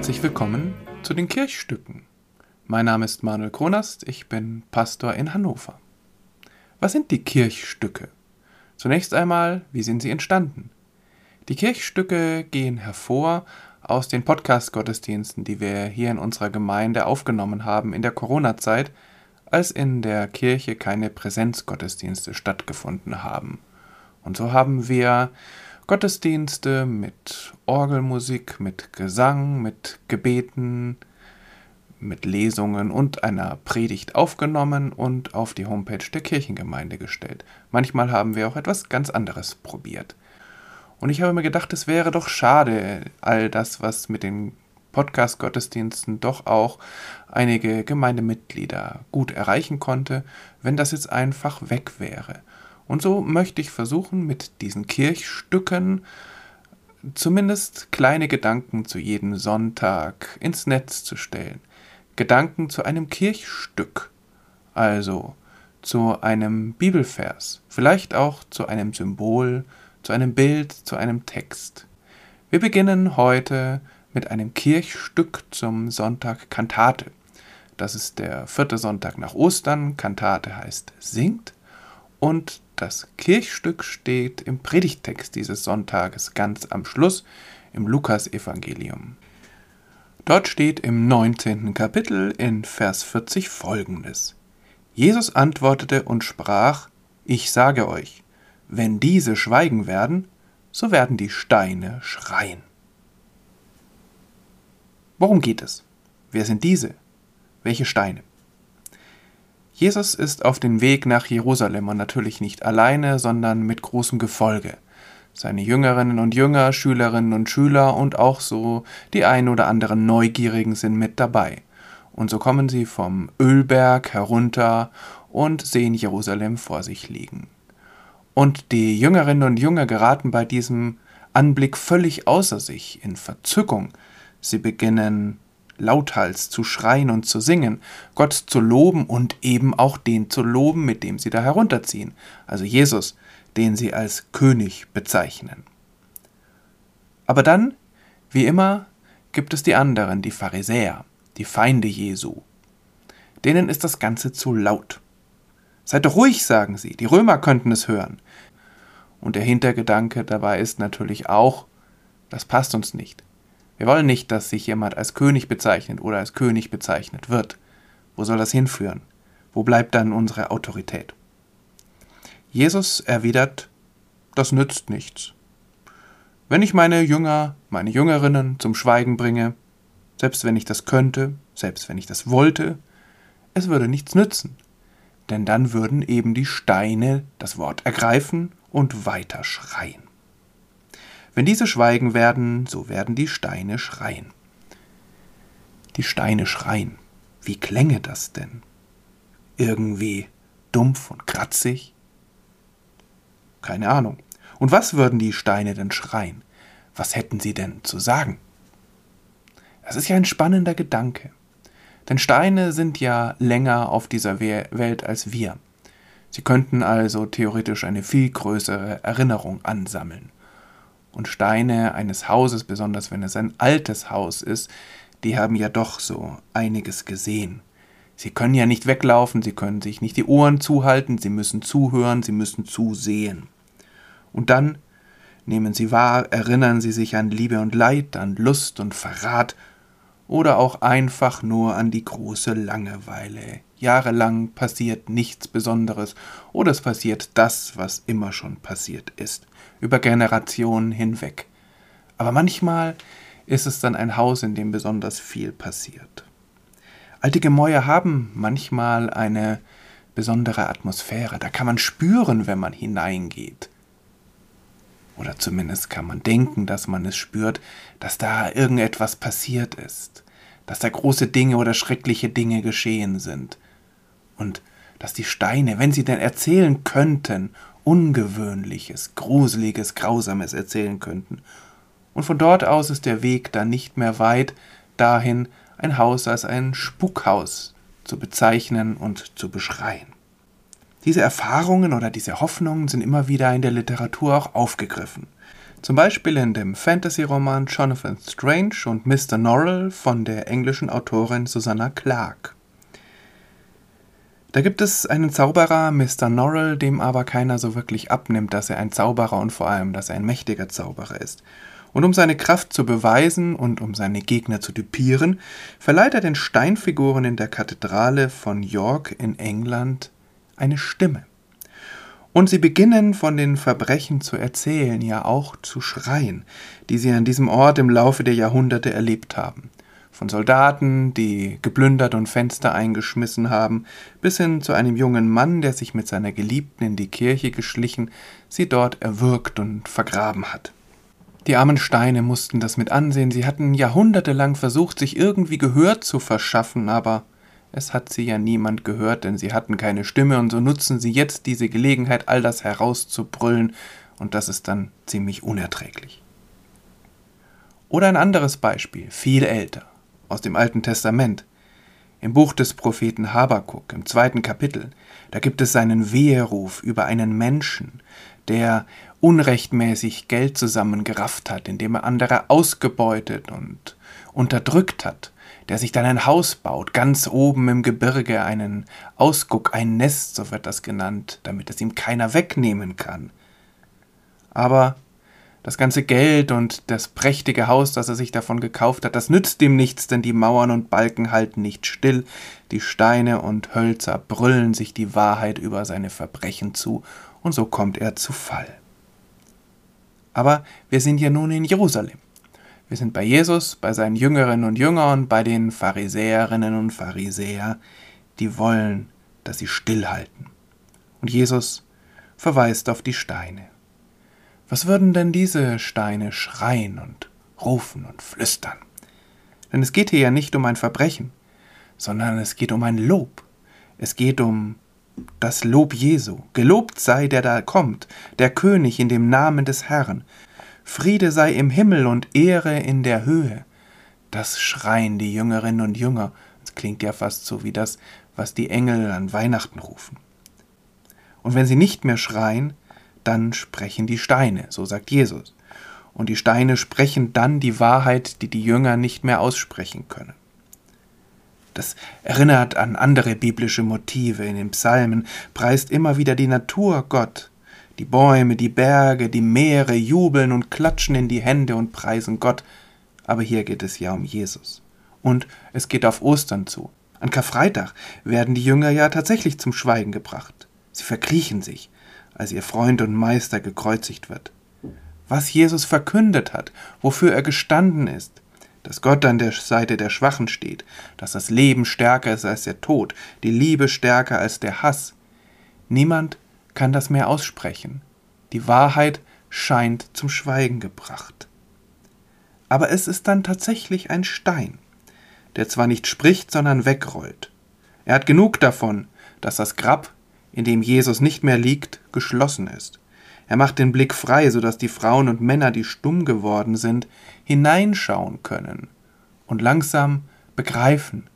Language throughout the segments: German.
Herzlich willkommen zu den Kirchstücken. Mein Name ist Manuel Kronast, ich bin Pastor in Hannover. Was sind die Kirchstücke? Zunächst einmal, wie sind sie entstanden? Die Kirchstücke gehen hervor aus den Podcast-Gottesdiensten, die wir hier in unserer Gemeinde aufgenommen haben in der Corona-Zeit, als in der Kirche keine Präsenzgottesdienste stattgefunden haben. Und so haben wir Gottesdienste mit Orgelmusik, mit Gesang, mit Gebeten, mit Lesungen und einer Predigt aufgenommen und auf die Homepage der Kirchengemeinde gestellt. Manchmal haben wir auch etwas ganz anderes probiert. Und ich habe mir gedacht, es wäre doch schade, all das, was mit den Podcast-Gottesdiensten doch auch einige Gemeindemitglieder gut erreichen konnte, wenn das jetzt einfach weg wäre. Und so möchte ich versuchen, mit diesen Kirchstücken zumindest kleine Gedanken zu jedem Sonntag ins Netz zu stellen. Gedanken zu einem Kirchstück, also zu einem Bibelvers, vielleicht auch zu einem Symbol, zu einem Bild, zu einem Text. Wir beginnen heute mit einem Kirchstück zum Sonntag Kantate. Das ist der vierte Sonntag nach Ostern. Kantate heißt singt. Und das Kirchstück steht im Predigtext dieses Sonntages ganz am Schluss im Lukasevangelium. Dort steht im 19. Kapitel in Vers 40 folgendes. Jesus antwortete und sprach, Ich sage euch, wenn diese schweigen werden, so werden die Steine schreien. Worum geht es? Wer sind diese? Welche Steine? Jesus ist auf dem Weg nach Jerusalem und natürlich nicht alleine, sondern mit großem Gefolge. Seine Jüngerinnen und Jünger, Schülerinnen und Schüler und auch so die ein oder anderen Neugierigen sind mit dabei. Und so kommen sie vom Ölberg herunter und sehen Jerusalem vor sich liegen. Und die Jüngerinnen und Jünger geraten bei diesem Anblick völlig außer sich, in Verzückung. Sie beginnen lauthals zu schreien und zu singen, Gott zu loben und eben auch den zu loben, mit dem sie da herunterziehen, also Jesus, den sie als König bezeichnen. Aber dann, wie immer, gibt es die anderen, die Pharisäer, die Feinde Jesu. Denen ist das Ganze zu laut. Seid doch ruhig, sagen sie, die Römer könnten es hören. Und der Hintergedanke dabei ist natürlich auch, das passt uns nicht. Wir wollen nicht, dass sich jemand als König bezeichnet oder als König bezeichnet wird. Wo soll das hinführen? Wo bleibt dann unsere Autorität? Jesus erwidert, das nützt nichts. Wenn ich meine Jünger, meine Jüngerinnen zum Schweigen bringe, selbst wenn ich das könnte, selbst wenn ich das wollte, es würde nichts nützen, denn dann würden eben die Steine das Wort ergreifen und weiter schreien. Wenn diese schweigen werden, so werden die Steine schreien. Die Steine schreien. Wie klänge das denn? Irgendwie dumpf und kratzig? Keine Ahnung. Und was würden die Steine denn schreien? Was hätten sie denn zu sagen? Das ist ja ein spannender Gedanke. Denn Steine sind ja länger auf dieser Welt als wir. Sie könnten also theoretisch eine viel größere Erinnerung ansammeln und Steine eines Hauses, besonders wenn es ein altes Haus ist, die haben ja doch so einiges gesehen. Sie können ja nicht weglaufen, sie können sich nicht die Ohren zuhalten, sie müssen zuhören, sie müssen zusehen. Und dann nehmen sie wahr, erinnern sie sich an Liebe und Leid, an Lust und Verrat oder auch einfach nur an die große Langeweile. Jahrelang passiert nichts Besonderes oder es passiert das, was immer schon passiert ist über Generationen hinweg. Aber manchmal ist es dann ein Haus, in dem besonders viel passiert. Alte Gemäuer haben manchmal eine besondere Atmosphäre. Da kann man spüren, wenn man hineingeht. Oder zumindest kann man denken, dass man es spürt, dass da irgendetwas passiert ist, dass da große Dinge oder schreckliche Dinge geschehen sind. Und dass die Steine, wenn sie denn erzählen könnten Ungewöhnliches, Gruseliges, Grausames erzählen könnten. Und von dort aus ist der Weg dann nicht mehr weit dahin, ein Haus als ein Spukhaus zu bezeichnen und zu beschreien. Diese Erfahrungen oder diese Hoffnungen sind immer wieder in der Literatur auch aufgegriffen. Zum Beispiel in dem Fantasy-Roman Jonathan Strange und Mr. Norrell von der englischen Autorin Susanna Clarke. Da gibt es einen Zauberer, Mr. Norrell, dem aber keiner so wirklich abnimmt, dass er ein Zauberer und vor allem, dass er ein mächtiger Zauberer ist. Und um seine Kraft zu beweisen und um seine Gegner zu düpieren, verleiht er den Steinfiguren in der Kathedrale von York in England eine Stimme. Und sie beginnen von den Verbrechen zu erzählen, ja auch zu schreien, die sie an diesem Ort im Laufe der Jahrhunderte erlebt haben. Von Soldaten, die geplündert und Fenster eingeschmissen haben, bis hin zu einem jungen Mann, der sich mit seiner Geliebten in die Kirche geschlichen, sie dort erwürgt und vergraben hat. Die armen Steine mussten das mit ansehen, sie hatten jahrhundertelang versucht, sich irgendwie Gehör zu verschaffen, aber es hat sie ja niemand gehört, denn sie hatten keine Stimme, und so nutzen sie jetzt diese Gelegenheit, all das herauszubrüllen, und das ist dann ziemlich unerträglich. Oder ein anderes Beispiel, viel älter, aus dem Alten Testament. Im Buch des Propheten Habakuk, im zweiten Kapitel, da gibt es seinen Weheruf über einen Menschen, der unrechtmäßig Geld zusammengerafft hat, indem er andere ausgebeutet und unterdrückt hat, der sich dann ein Haus baut, ganz oben im Gebirge, einen Ausguck, ein Nest, so wird das genannt, damit es ihm keiner wegnehmen kann. Aber das ganze Geld und das prächtige Haus, das er sich davon gekauft hat, das nützt ihm nichts, denn die Mauern und Balken halten nicht still, die Steine und Hölzer brüllen sich die Wahrheit über seine Verbrechen zu, und so kommt er zu Fall. Aber wir sind ja nun in Jerusalem. Wir sind bei Jesus, bei seinen Jüngerinnen und Jüngern, bei den Pharisäerinnen und Pharisäer, die wollen, dass sie stillhalten. Und Jesus verweist auf die Steine. Was würden denn diese Steine schreien und rufen und flüstern? Denn es geht hier ja nicht um ein Verbrechen, sondern es geht um ein Lob. Es geht um das Lob Jesu. Gelobt sei, der da kommt, der König in dem Namen des Herrn. Friede sei im Himmel und Ehre in der Höhe. Das schreien die Jüngerinnen und Jünger. Das klingt ja fast so wie das, was die Engel an Weihnachten rufen. Und wenn sie nicht mehr schreien, dann sprechen die Steine, so sagt Jesus. Und die Steine sprechen dann die Wahrheit, die die Jünger nicht mehr aussprechen können. Das erinnert an andere biblische Motive in den Psalmen, preist immer wieder die Natur Gott, die Bäume, die Berge, die Meere jubeln und klatschen in die Hände und preisen Gott. Aber hier geht es ja um Jesus. Und es geht auf Ostern zu. An Karfreitag werden die Jünger ja tatsächlich zum Schweigen gebracht. Sie verkriechen sich, als ihr Freund und Meister gekreuzigt wird. Was Jesus verkündet hat, wofür er gestanden ist, dass Gott an der Seite der Schwachen steht, dass das Leben stärker ist als der Tod, die Liebe stärker als der Hass. Niemand kann das mehr aussprechen. Die Wahrheit scheint zum Schweigen gebracht. Aber es ist dann tatsächlich ein Stein, der zwar nicht spricht, sondern wegrollt. Er hat genug davon, dass das Grab, in dem Jesus nicht mehr liegt, geschlossen ist. Er macht den Blick frei, so dass die Frauen und Männer, die stumm geworden sind, hineinschauen können und langsam begreifen,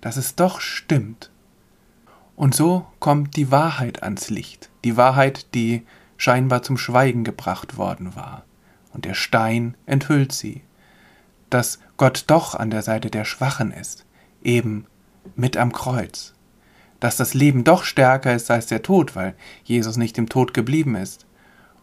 dass es doch stimmt, und so kommt die Wahrheit ans Licht, die Wahrheit, die scheinbar zum Schweigen gebracht worden war. Und der Stein enthüllt sie, dass Gott doch an der Seite der Schwachen ist, eben mit am Kreuz. Dass das Leben doch stärker ist als der Tod, weil Jesus nicht im Tod geblieben ist.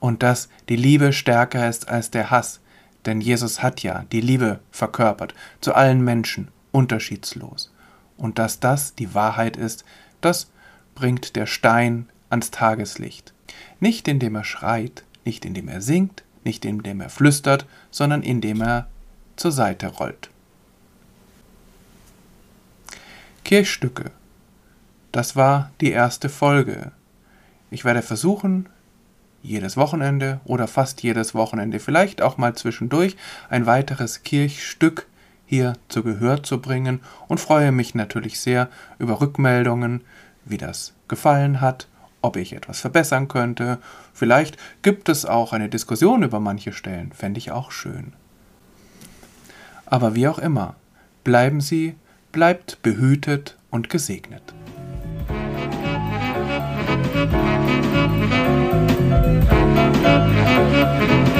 Und dass die Liebe stärker ist als der Hass, denn Jesus hat ja die Liebe verkörpert zu allen Menschen, unterschiedslos. Und dass das die Wahrheit ist, das bringt der Stein ans Tageslicht. Nicht indem er schreit, nicht indem er singt, nicht indem er flüstert, sondern indem er zur Seite rollt. Kirchstücke. Das war die erste Folge. Ich werde versuchen, jedes Wochenende oder fast jedes Wochenende, vielleicht auch mal zwischendurch, ein weiteres Kirchstück hier zu Gehör zu bringen und freue mich natürlich sehr über Rückmeldungen, wie das gefallen hat, ob ich etwas verbessern könnte. Vielleicht gibt es auch eine Diskussion über manche Stellen, fände ich auch schön. Aber wie auch immer, bleiben Sie, bleibt behütet und gesegnet. Thank you.